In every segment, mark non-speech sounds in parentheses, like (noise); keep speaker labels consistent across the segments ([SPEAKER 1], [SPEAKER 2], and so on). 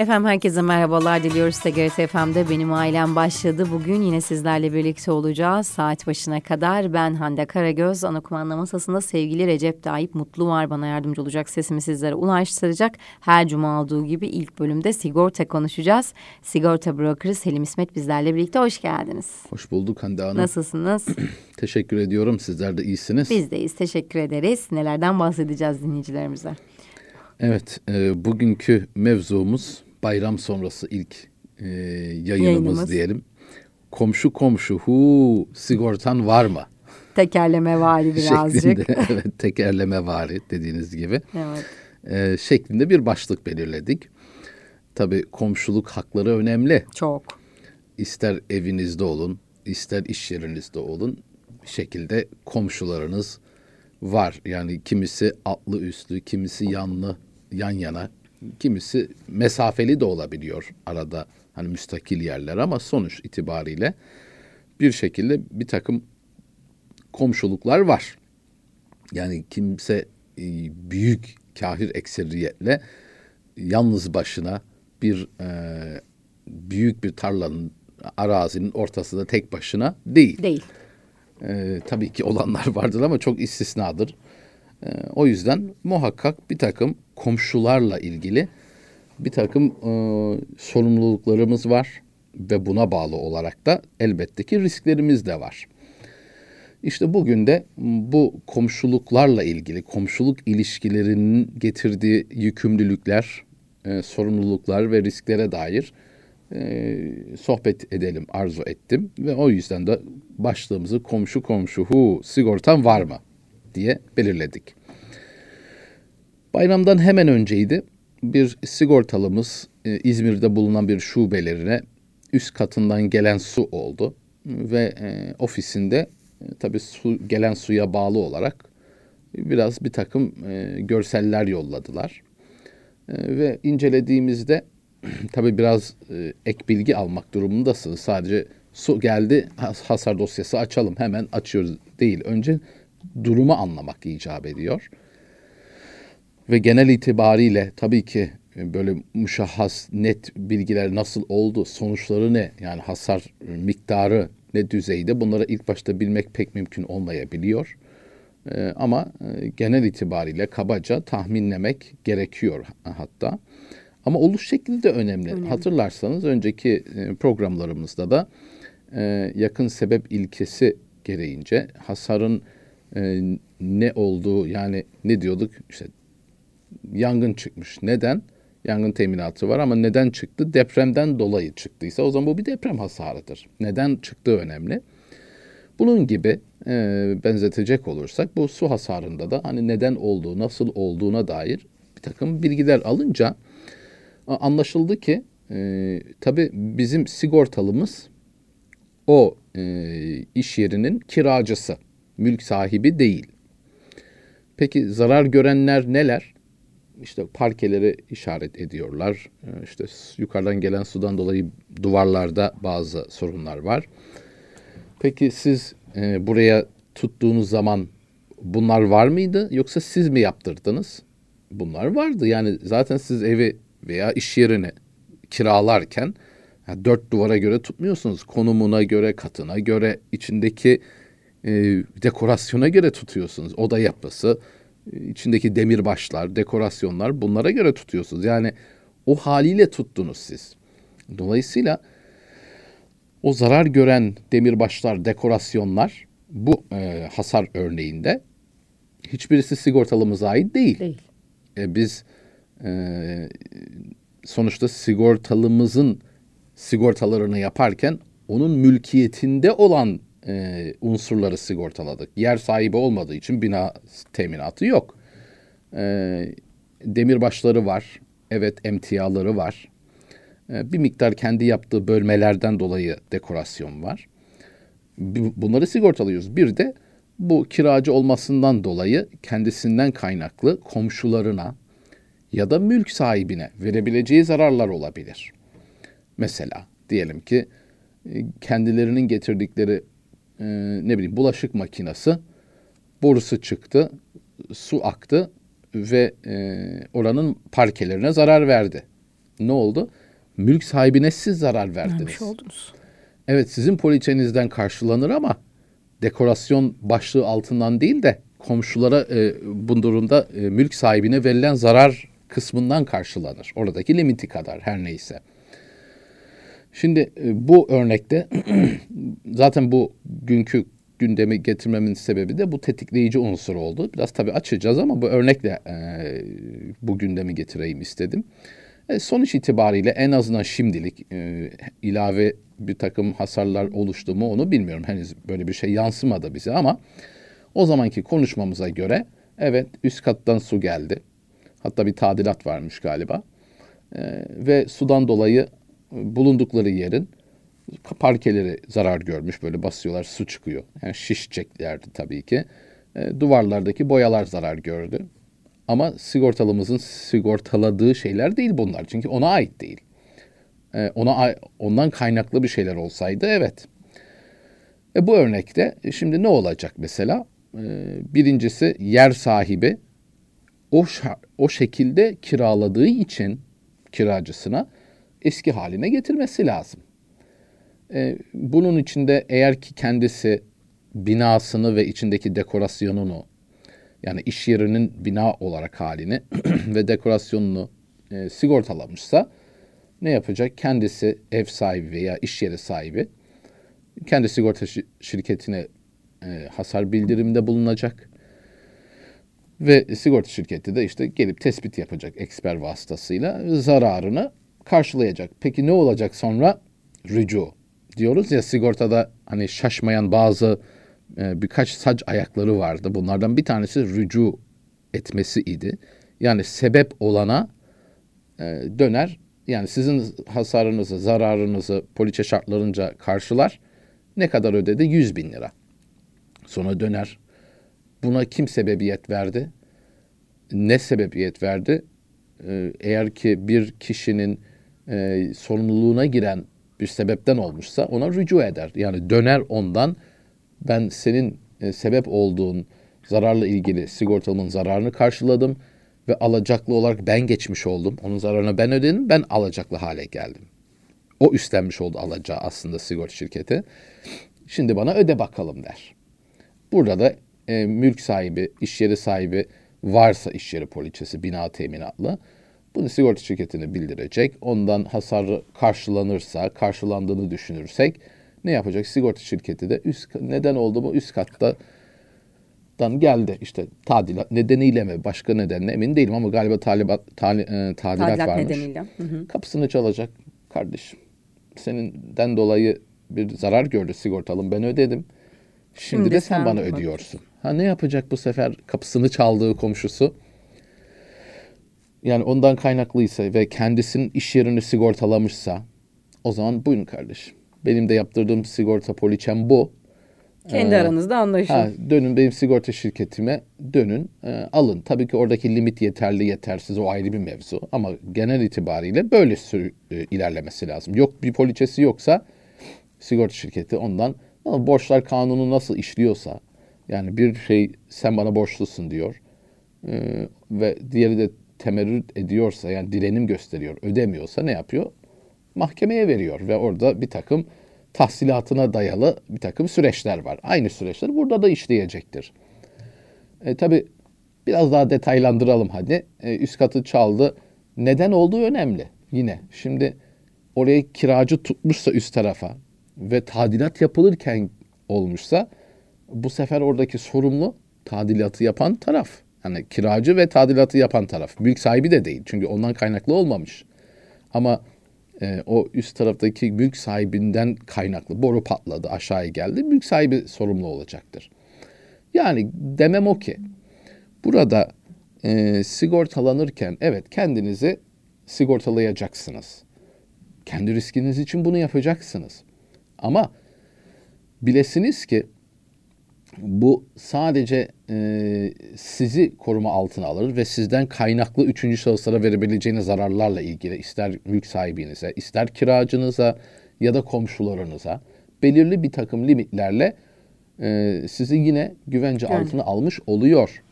[SPEAKER 1] Efendim herkese merhabalar diliyoruz. TGRT FM'de benim ailem başladı. Bugün yine sizlerle birlikte olacağız. Saat başına kadar ben Hande Karagöz. Ana kumanda masasında sevgili Recep Tayyip Mutlu var. Bana yardımcı olacak sesimi sizlere ulaştıracak. Her cuma olduğu gibi ilk bölümde sigorta konuşacağız. Sigorta brokeri Selim İsmet bizlerle birlikte. Hoş geldiniz.
[SPEAKER 2] Hoş bulduk Hande Hanım.
[SPEAKER 1] Nasılsınız? (clears throat)
[SPEAKER 2] Teşekkür ediyorum. Sizler de iyisiniz.
[SPEAKER 1] Biz deyiz. Teşekkür ederiz. Nelerden bahsedeceğiz dinleyicilerimize?
[SPEAKER 2] Evet, e, bugünkü mevzumuz bayram sonrası ilk e, yayınımız,
[SPEAKER 1] Yayınımız.
[SPEAKER 2] diyelim. Komşu komşu hu sigortan var mı? (laughs)
[SPEAKER 1] Tekerleme vari (laughs) birazcık.
[SPEAKER 2] Şeklinde, (laughs) evet, tekerleme vari dediğiniz gibi.
[SPEAKER 1] evet.
[SPEAKER 2] E, şeklinde bir başlık belirledik. Tabii komşuluk hakları önemli.
[SPEAKER 1] Çok.
[SPEAKER 2] İster evinizde olun, ister iş yerinizde olun. Şekilde komşularınız var. Yani kimisi atlı üstlü, kimisi yanlı, yan yana, kimisi mesafeli de olabiliyor arada hani müstakil yerler ama sonuç itibariyle bir şekilde bir takım komşuluklar var. Yani kimse e, büyük kahir ekseriyetle yalnız başına bir e, büyük bir tarlanın arazinin ortasında tek başına değil.
[SPEAKER 1] Değil.
[SPEAKER 2] E, tabii ki olanlar vardır ama çok istisnadır. E, o yüzden muhakkak bir takım komşularla ilgili bir takım e, sorumluluklarımız var ve buna bağlı olarak da elbette ki risklerimiz de var. İşte bugün de bu komşuluklarla ilgili, komşuluk ilişkilerinin getirdiği yükümlülükler, e, sorumluluklar ve risklere dair e, sohbet edelim arzu ettim. Ve o yüzden de başlığımızı komşu komşu hu sigortan var mı diye belirledik. Bayramdan hemen önceydi. Bir sigortalımız e, İzmir'de bulunan bir şubelerine üst katından gelen su oldu. Ve e, ofisinde e, tabii su, gelen suya bağlı olarak biraz bir takım görseller yolladılar. Ve incelediğimizde (clears throat) tabii biraz ek bilgi almak durumundasınız. Sadece su geldi has- hasar dosyası açalım hemen açıyoruz değil. Önce durumu anlamak icap ediyor. Ve genel itibariyle tabii ki e, böyle muşahhas net bilgiler nasıl oldu, sonuçları ne, yani hasar e, miktarı ne düzeyde bunları ilk başta bilmek pek mümkün olmayabiliyor. E, ama e, genel itibariyle kabaca tahminlemek gerekiyor hatta. Ama oluş şekli de önemli.
[SPEAKER 1] Önemli.
[SPEAKER 2] Hatırlarsanız önceki programlarımızda da yakın sebep ilkesi gereğince hasarın e, ne olduğu yani ne diyorduk işte yangın çıkmış. Neden? Yangın teminatı var ama neden çıktı? Depremden dolayı çıktıysa o zaman bu bir deprem hasarıdır. Neden çıktığı önemli. Bunun gibi e, benzetecek olursak bu su hasarında da hani neden olduğu, nasıl olduğuna dair bir takım bilgiler alınca anlaşıldı ki e, tabii bizim sigortalımız o e, iş yerinin kiracısı, mülk sahibi değil. Peki zarar görenler neler? İşte parkeleri işaret ediyorlar. Ee, İşte yukarıdan gelen sudan dolayı duvarlarda bazı sorunlar var. Peki siz e, buraya tuttuğunuz zaman bunlar var mıydı yoksa siz mi yaptırdınız? Bunlar vardı. Yani zaten siz evi veya iş yerini kiralarken ha, dört duvara göre tutmuyorsunuz. Konumuna göre, katına göre, içindeki e, dekorasyona göre tutuyorsunuz. Oda yapısı, içindeki demirbaşlar, dekorasyonlar bunlara göre tutuyorsunuz. Yani o haliyle tuttunuz siz. Dolayısıyla o zarar gören demirbaşlar, dekorasyonlar bu e, hasar örneğinde hiçbirisi sigortalımıza ait değil.
[SPEAKER 1] Değil.
[SPEAKER 2] E, biz e, sonuçta sigortalımızın sigortalarını yaparken onun mülkiyetinde olan e, unsurları sigortaladık. Yer sahibi olmadığı için bina teminatı yok. E, demirbaşları var. Evet emtiaları var. E, bir miktar kendi yaptığı bölmelerden dolayı dekorasyon var. Bu- Bunları sigortalıyoruz. Bir de bu kiracı olmasından dolayı kendisinden kaynaklı komşularına ya da mülk sahibine verebileceği zararlar olabilir. Mesela diyelim ki e, kendilerinin getirdikleri e, ne bileyim bulaşık makinesi borusu çıktı, su aktı ve e, oranın parkelerine zarar verdi. ne oldu? Mülk sahibine siz zarar verdiniz. Vermiş
[SPEAKER 1] oldunuz.
[SPEAKER 2] Evet sizin poliçenizden karşılanır ama dekorasyon başlığı altından değil de komşulara e, bu durumda e, mülk sahibine verilen zarar kısmından karşılanır. Oradaki limiti kadar her neyse. Şimdi e, bu örnekte (clears throat) zaten bu günkü gündemi getirmemin sebebi de bu tetikleyici unsur oldu. Biraz tabii açacağız ama bu örnekle e, bu gündemi getireyim istedim. E, sonuç itibariyle en azından şimdilik e, ilave bir takım hasarlar oluştu mu onu bilmiyorum. Henüz böyle bir şey yansımadı bize ama o zamanki konuşmamıza göre evet üst kattan su geldi. Hatta bir tadilat varmış galiba. E, ve sudan dolayı bulundukları yerin parkeleri zarar görmüş böyle basıyorlar su çıkıyor. Yani şişeceklerdi tabii ki. E, duvarlardaki boyalar zarar gördü. Ama sigortalımızın sigortaladığı şeyler değil bunlar. Çünkü ona ait değil. E, ona ondan kaynaklı bir şeyler olsaydı evet. E, bu örnekte e, şimdi ne olacak mesela? E, birincisi yer sahibi o o şekilde kiraladığı için kiracısına eski haline getirmesi lazım. E, bunun içinde eğer ki kendisi binasını ve içindeki dekorasyonunu yani iş yerinin bina olarak halini (clears throat) ve dekorasyonunu e, sigortalamışsa ne yapacak? Kendisi ev sahibi veya iş yeri sahibi kendi sigorta şirketine e, hasar bildirimde bulunacak. Ve sigorta şirketi de işte gelip tespit yapacak eksper vasıtasıyla zararını karşılayacak. Peki ne olacak sonra? Rücu diyoruz ya sigortada hani şaşmayan bazı e, birkaç sac ayakları vardı. Bunlardan bir tanesi rücu etmesi idi. Yani sebep olana e, döner. Yani sizin hasarınızı, zararınızı poliçe şartlarınca karşılar. Ne kadar ödedi? 100 bin lira. Sonra döner. Buna kim sebebiyet verdi? Ne sebebiyet verdi? Ee, eğer ki bir kişinin e, sorumluluğuna giren bir sebepten olmuşsa ona rücu eder. Yani döner ondan ben senin e, sebep olduğun zararla ilgili sigortalımın zararını karşıladım ve alacaklı olarak ben geçmiş oldum. Onun zararını ben ödedim, ben alacaklı hale geldim. O üstlenmiş oldu alacağı aslında sigorta şirketi. Şimdi bana öde bakalım der. Burada da e, mülk sahibi, iş yeri sahibi varsa iş yeri poliçesi, bina teminatlı bunu sigorta şirketine bildirecek. Ondan hasarı karşılanırsa, karşılandığını düşünürsek ne yapacak? Sigorta şirketi de üst neden oldu mu üst katta dan geldi işte tadilat nedeniyle mi başka nedenle emin değilim ama galiba talibat, tali, e, tadilat, tadilat varmış. nedeniyle. Hı hı. Kapısını çalacak kardeşim. Seninden dolayı bir zarar gördü sigortalım ben ödedim. Şimdi, Şimdi de sen, sen bana ödüyorsun. Ha ne yapacak bu sefer kapısını çaldığı komşusu? Yani ondan kaynaklıysa ve kendisinin iş yerini sigortalamışsa o zaman buyurun kardeşim. Benim de yaptırdığım sigorta poliçem bu.
[SPEAKER 1] Kendi ee, aranızda anlaşın. Ha,
[SPEAKER 2] dönün benim sigorta şirketime dönün e, alın. Tabii ki oradaki limit yeterli yetersiz o ayrı bir mevzu. Ama genel itibariyle böyle sürü, e, ilerlemesi lazım. Yok bir poliçesi yoksa sigorta şirketi ondan ama borçlar kanunu nasıl işliyorsa yani bir şey sen bana borçlusun diyor e, ve diğeri de temerrüt ediyorsa yani direnim gösteriyor ödemiyorsa ne yapıyor? Mahkemeye veriyor ve orada bir takım tahsilatına dayalı bir takım süreçler var. Aynı süreçler burada da işleyecektir. E, tabii biraz daha detaylandıralım hadi. E, üst katı çaldı. Neden olduğu önemli yine. Şimdi oraya kiracı tutmuşsa üst tarafa ve tadilat yapılırken olmuşsa bu sefer oradaki sorumlu tadilatı yapan taraf. Yani kiracı ve tadilatı yapan taraf. Mülk sahibi de değil. Çünkü ondan kaynaklı olmamış. Ama e, o üst taraftaki mülk sahibinden kaynaklı boru patladı aşağıya geldi. Mülk sahibi sorumlu olacaktır. Yani demem o ki burada e, sigortalanırken evet kendinizi sigortalayacaksınız. Kendi riskiniz için bunu yapacaksınız. Ama bilesiniz ki bu sadece e, sizi koruma altına alır ve sizden kaynaklı üçüncü şahıslara verebileceğiniz zararlarla ilgili ister mülk sahibinize, ister kiracınıza ya da komşularınıza belirli bir takım limitlerle e, sizi yine güvence yani. altına almış oluyor.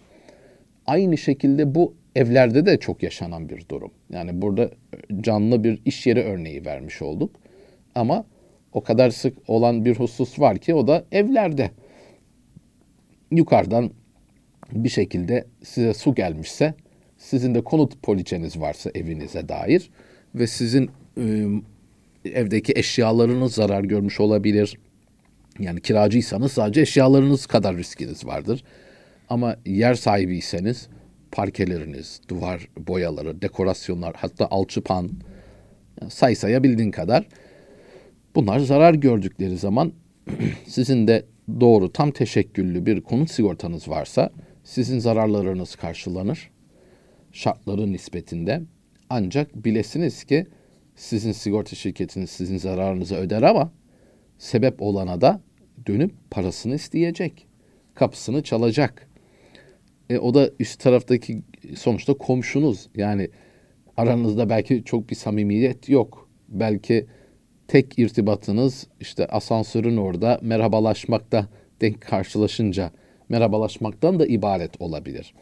[SPEAKER 2] Aynı şekilde bu evlerde de çok yaşanan bir durum. Yani burada canlı bir iş yeri örneği vermiş olduk. Ama o kadar sık olan bir husus var ki o da evlerde. Yukarıdan bir şekilde size su gelmişse, sizin de konut poliçeniz varsa evinize dair ve sizin e, evdeki eşyalarınız zarar görmüş olabilir. Yani kiracıysanız sadece eşyalarınız kadar riskiniz vardır. Ama yer sahibiyseniz parkeleriniz, duvar boyaları, dekorasyonlar, hatta alçıpan say sayabildiğin kadar bunlar zarar gördükleri zaman (clears throat) sizin de doğru tam teşekküllü bir konut sigortanız varsa sizin zararlarınız karşılanır şartları nispetinde. Ancak bilesiniz ki sizin sigorta şirketiniz sizin zararınızı öder ama sebep olana da dönüp parasını isteyecek. Kapısını çalacak. E, o da üst taraftaki sonuçta komşunuz. Yani aranızda belki çok bir samimiyet yok. Belki tek irtibatınız işte asansörün orada merhabalaşmakta denk karşılaşınca merhabalaşmaktan da ibaret olabilir.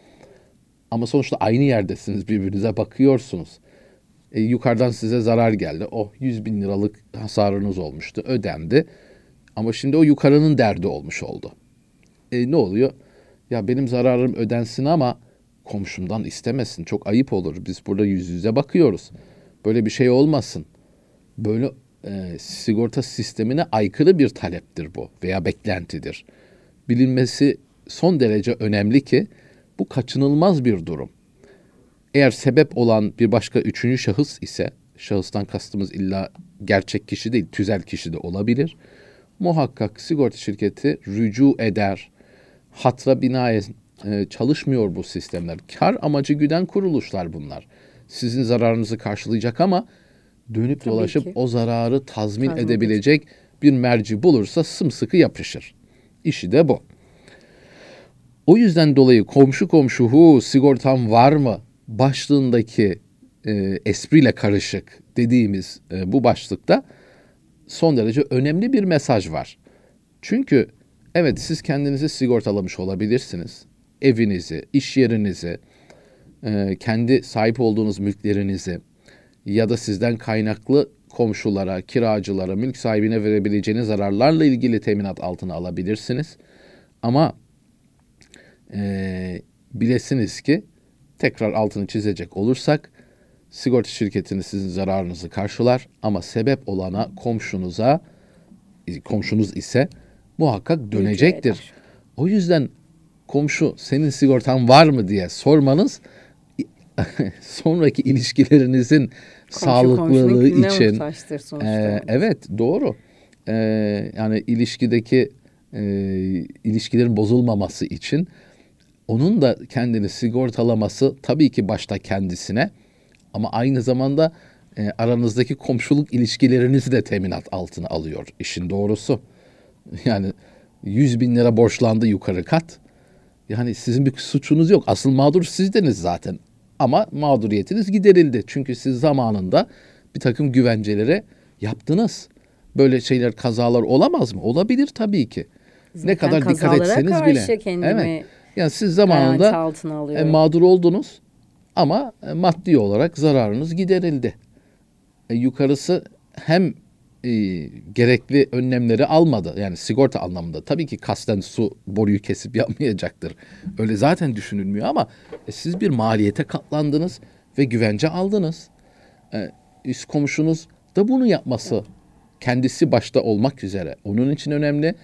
[SPEAKER 2] Ama sonuçta aynı yerdesiniz birbirinize bakıyorsunuz. E, yukarıdan size zarar geldi. Oh 100 bin liralık hasarınız olmuştu ödendi. Ama şimdi o yukarının derdi olmuş oldu. E, ne oluyor? Ya benim zararım ödensin ama komşumdan istemesin. Çok ayıp olur. Biz burada yüz yüze bakıyoruz. Böyle bir şey olmasın. Böyle e, sigorta sistemine aykırı bir taleptir bu veya beklentidir. Bilinmesi son derece önemli ki bu kaçınılmaz bir durum. Eğer sebep olan bir başka üçüncü şahıs ise, şahıstan kastımız illa gerçek kişi değil, tüzel kişi de olabilir. Muhakkak sigorta şirketi rücu eder, hatra binaen e, çalışmıyor bu sistemler. Kar amacı güden kuruluşlar bunlar. Sizin zararınızı karşılayacak ama dönüp Tabii dolaşıp ki. o zararı tazmin Tazmin edebilecek bir merci bulursa sımsıkı yapışır. İşi de bu. O yüzden dolayı komşu komşu hu sigortam var mı başlığındaki e, espriyle karışık dediğimiz e, bu başlıkta son derece önemli bir mesaj var. Çünkü evet siz kendinizi sigortalamış olabilirsiniz. Evinizi, iş yerinizi, e, kendi sahip olduğunuz mülklerinizi ya da sizden kaynaklı komşulara, kiracılara, mülk sahibine verebileceğiniz zararlarla ilgili teminat altına alabilirsiniz. Ama e, bilesiniz ki tekrar altını çizecek olursak sigorta şirketiniz sizin zararınızı karşılar ama sebep olana komşunuza komşunuz ise muhakkak dönecektir. O yüzden komşu senin sigortan var mı diye sormanız (laughs) sonraki ilişkilerinizin sağlıklılığı için e, evet doğru e, yani ilişkideki e, ilişkilerin bozulmaması için onun da kendini sigortalaması tabii ki başta kendisine ama aynı zamanda e, aranızdaki komşuluk ilişkilerinizi de teminat altına alıyor işin doğrusu. Yani 100 bin lira borçlandı yukarı kat. Yani sizin bir suçunuz yok. Asıl mağdur sizdiniz zaten. Ama mağduriyetiniz giderildi. Çünkü siz zamanında bir takım güvencelere yaptınız. Böyle şeyler kazalar olamaz mı? Olabilir tabii ki. Zaten ne kadar dikkat etseniz bile. Kendimi evet. Yani siz zamanında e, mağdur oldunuz ama e, maddi olarak zararınız giderildi. E, yukarısı hem e, gerekli önlemleri almadı. Yani sigorta anlamında. Tabii ki kasten su boruyu kesip yapmayacaktır. Öyle zaten düşünülmüyor ama e, siz bir maliyete katlandınız ve güvence aldınız. E, üst komşunuz da bunu yapması kendisi başta olmak üzere. Onun için önemli.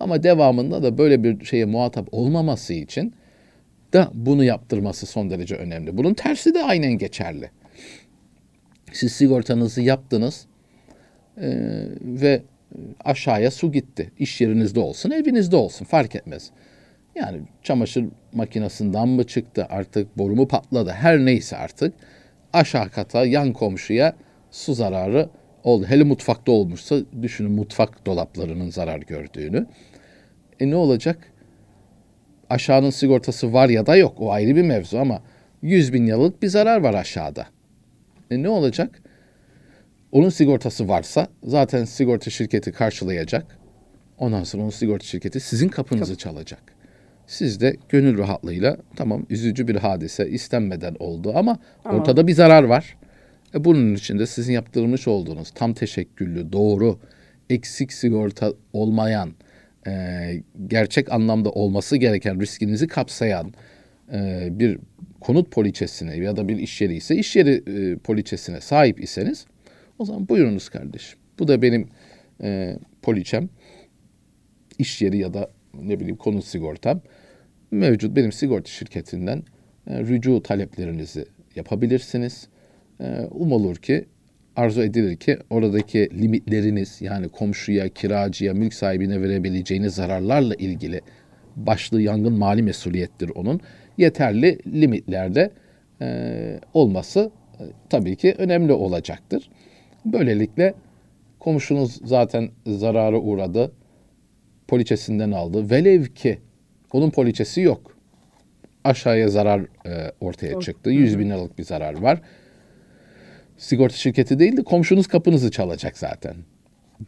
[SPEAKER 2] Ama devamında da böyle bir şeye muhatap olmaması için da bunu yaptırması son derece önemli. Bunun tersi de aynen geçerli. Siz sigortanızı yaptınız e, ve aşağıya su gitti. İş yerinizde olsun, evinizde olsun fark etmez. Yani çamaşır makinesinden mı çıktı artık boru mu patladı her neyse artık aşağı kata yan komşuya su zararı oldu. Hele mutfakta olmuşsa düşünün mutfak dolaplarının zarar gördüğünü. E ne olacak? Aşağının sigortası var ya da yok o ayrı bir mevzu ama 100 bin liralık bir zarar var aşağıda. E ne olacak? Onun sigortası varsa zaten sigorta şirketi karşılayacak. Ondan sonra onun sigorta şirketi sizin kapınızı çalacak. Siz de gönül rahatlığıyla tamam üzücü bir hadise istenmeden oldu ama, ama. ortada bir zarar var. E bunun için de sizin yaptırmış olduğunuz tam teşekküllü, doğru, eksik sigorta olmayan, e, gerçek anlamda olması gereken riskinizi kapsayan e, bir konut poliçesine ya da bir iş yeri ise iş yeri e, poliçesine sahip iseniz o zaman buyurunuz kardeşim. Bu da benim e, poliçem. iş yeri ya da ne bileyim konut sigortam mevcut benim sigorta şirketinden e, rücu taleplerinizi yapabilirsiniz. E, umulur ki arzu edilir ki oradaki limitleriniz yani komşuya, kiracıya, mülk sahibine verebileceğiniz zararlarla ilgili başlı yangın mali mesuliyettir onun. Yeterli limitlerde e, olması e, tabii ki önemli olacaktır. Böylelikle komşunuz zaten zarara uğradı, poliçesinden aldı. Velev ki onun poliçesi yok. Aşağıya zarar e, ortaya çıktı. 100 bin liralık bir zarar var. Sigorta şirketi değil de komşunuz kapınızı çalacak zaten.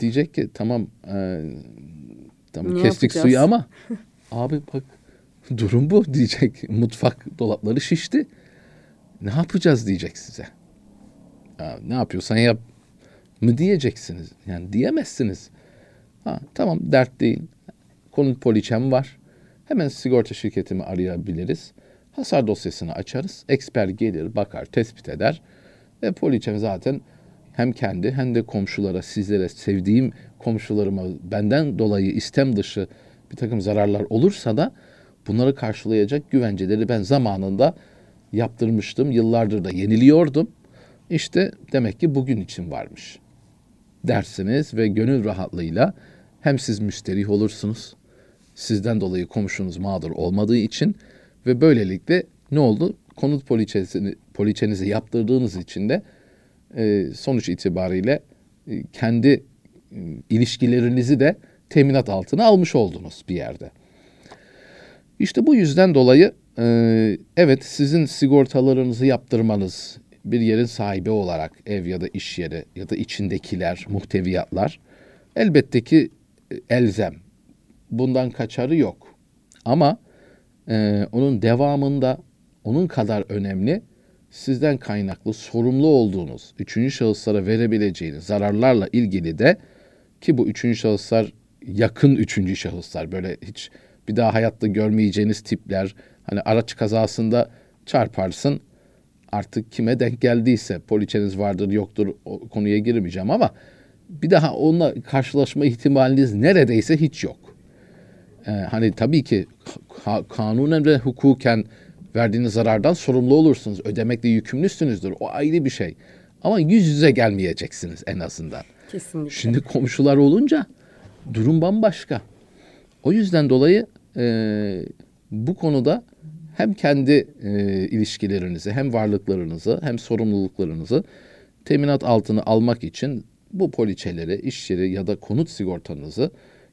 [SPEAKER 2] Diyecek ki tamam e, tamam ne kestik yapacağız? suyu ama (laughs) abi bak durum bu diyecek. Mutfak dolapları şişti. Ne yapacağız diyecek size. Ya, ne yapıyorsan yap mı diyeceksiniz. Yani diyemezsiniz. Ha, tamam dert değil. Konut poliçem var. Hemen sigorta şirketimi arayabiliriz. Hasar dosyasını açarız. Eksper gelir, bakar, tespit eder. Ve poliçem zaten hem kendi hem de komşulara, sizlere, sevdiğim komşularıma benden dolayı istem dışı bir takım zararlar olursa da bunları karşılayacak güvenceleri ben zamanında yaptırmıştım. Yıllardır da yeniliyordum. İşte demek ki bugün için varmış dersiniz ve gönül rahatlığıyla hem siz müsterih olursunuz, sizden dolayı komşunuz mağdur olmadığı için ve böylelikle ne oldu? Konut poliçesini, poliçenizi yaptırdığınız için de e, sonuç itibariyle e, kendi e, ilişkilerinizi de teminat altına almış oldunuz bir yerde. İşte bu yüzden dolayı e, evet sizin sigortalarınızı yaptırmanız, bir yerin sahibi olarak ev ya da iş yeri ya da içindekiler, muhteviyatlar elbette ki e, elzem. Bundan kaçarı yok. Ama e, onun devamında onun kadar önemli sizden kaynaklı sorumlu olduğunuz üçüncü şahıslara verebileceğiniz zararlarla ilgili de ki bu üçüncü şahıslar yakın üçüncü şahıslar böyle hiç bir daha hayatta görmeyeceğiniz tipler hani araç kazasında çarparsın artık kime denk geldiyse poliçeniz vardır yoktur o konuya girmeyeceğim ama bir daha onunla karşılaşma ihtimaliniz neredeyse hiç yok. Ee, hani tabii ki ka- kanunen ve hukuken verdiğiniz zarardan sorumlu olursunuz. Ödemekle yükümlüsünüzdür. O ayrı bir şey. Ama yüz yüze gelmeyeceksiniz en azından.
[SPEAKER 1] Kesinlikle.
[SPEAKER 2] Şimdi komşular olunca durum bambaşka. O yüzden dolayı e, bu konuda hem kendi e, ilişkilerinizi hem varlıklarınızı hem sorumluluklarınızı teminat altına almak için bu poliçeleri, iş yeri ya da konut sigortanızı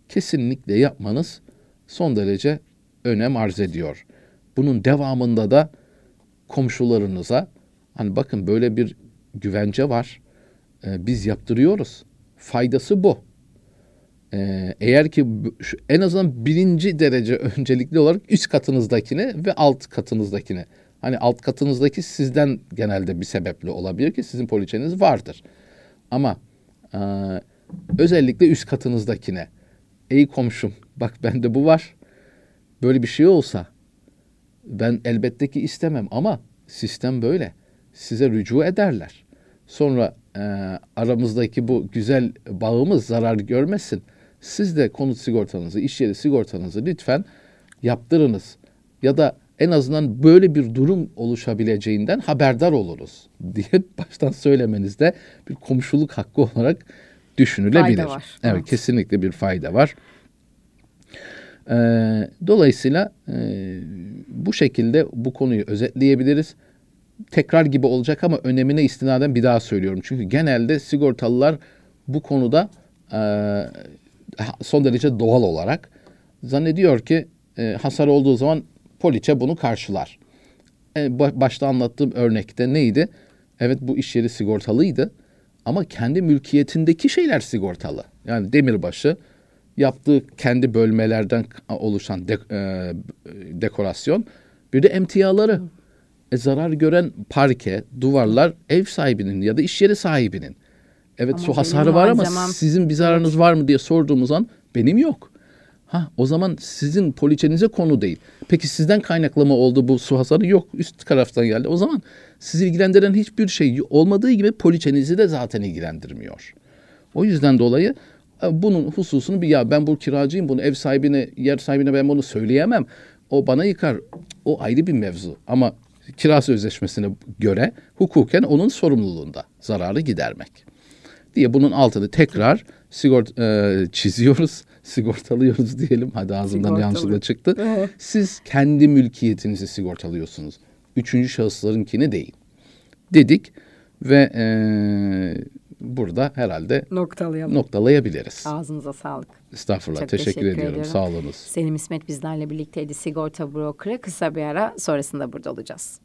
[SPEAKER 2] kesinlikle yapmanız son derece önem arz ediyor. Bunun devamında da komşularınıza hani bakın böyle bir güvence var. Ee, biz yaptırıyoruz. Faydası bu. Ee, eğer ki en azından birinci derece öncelikli olarak üst katınızdakine ve alt katınızdakine. Hani alt katınızdaki sizden genelde bir sebeple olabilir ki sizin poliçeniz vardır. Ama e, özellikle üst katınızdakine. Ey komşum bak bende bu var. Böyle bir şey olsa ben elbette ki istemem ama sistem böyle. Size rücu ederler. Sonra e, aramızdaki bu güzel bağımız zarar görmesin. Siz de konut sigortanızı, iş yeri sigortanızı lütfen yaptırınız. Ya da en azından böyle bir durum oluşabileceğinden haberdar oluruz (laughs) diye baştan söylemenizde bir komşuluk hakkı olarak düşünülebilir. Fayda var. Evet, evet. kesinlikle bir fayda var. Ee, dolayısıyla e, bu şekilde bu konuyu özetleyebiliriz. Tekrar gibi olacak ama önemine istinaden bir daha söylüyorum. Çünkü genelde sigortalılar bu konuda e, son derece doğal olarak zannediyor ki e, hasar olduğu zaman poliçe bunu karşılar. E, başta anlattığım örnekte neydi? Evet bu iş yeri sigortalıydı ama kendi mülkiyetindeki şeyler sigortalı. Yani demirbaşı yaptığı kendi bölmelerden oluşan de, e, dekorasyon bir de emtiaları. E, zarar gören parke, duvarlar ev sahibinin ya da iş yeri sahibinin. Evet
[SPEAKER 1] Ama
[SPEAKER 2] su hasarı var ama
[SPEAKER 1] malzemem-
[SPEAKER 2] sizin bir zararınız var mı diye sorduğumuz an benim yok. Ha o zaman sizin poliçenize konu değil. Peki sizden kaynaklı mı oldu bu su hasarı? Yok üst taraftan geldi. O zaman sizi ilgilendiren hiçbir şey olmadığı gibi poliçenizi de zaten ilgilendirmiyor. O yüzden dolayı e, bunun hususunu bir ya ben bu kiracıyım bunu ev sahibine yer sahibine ben bunu söyleyemem. O bana yıkar. O ayrı bir mevzu. Ama kira sözleşmesine göre hukuken onun sorumluluğunda zararı gidermek diye bunun altını tekrar sigort e, çiziyoruz, (laughs) sigortalıyoruz diyelim. Hadi ağzımdan yanlışlıkla çıktı. Siz kendi mülkiyetinizi sigortalıyorsunuz. Üçüncü şahıslarınkini değil. Dedik ve e, burada herhalde
[SPEAKER 1] Noktalayalım.
[SPEAKER 2] noktalayabiliriz.
[SPEAKER 1] Ağzınıza sağlık.
[SPEAKER 2] Estağfurullah.
[SPEAKER 1] Çok
[SPEAKER 2] teşekkür,
[SPEAKER 1] teşekkür
[SPEAKER 2] ediyorum.
[SPEAKER 1] ediyorum.
[SPEAKER 2] Sağ olunuz.
[SPEAKER 1] Selim İsmet bizlerle birlikteydi sigorta brokerı. Kısa bir ara sonrasında burada olacağız.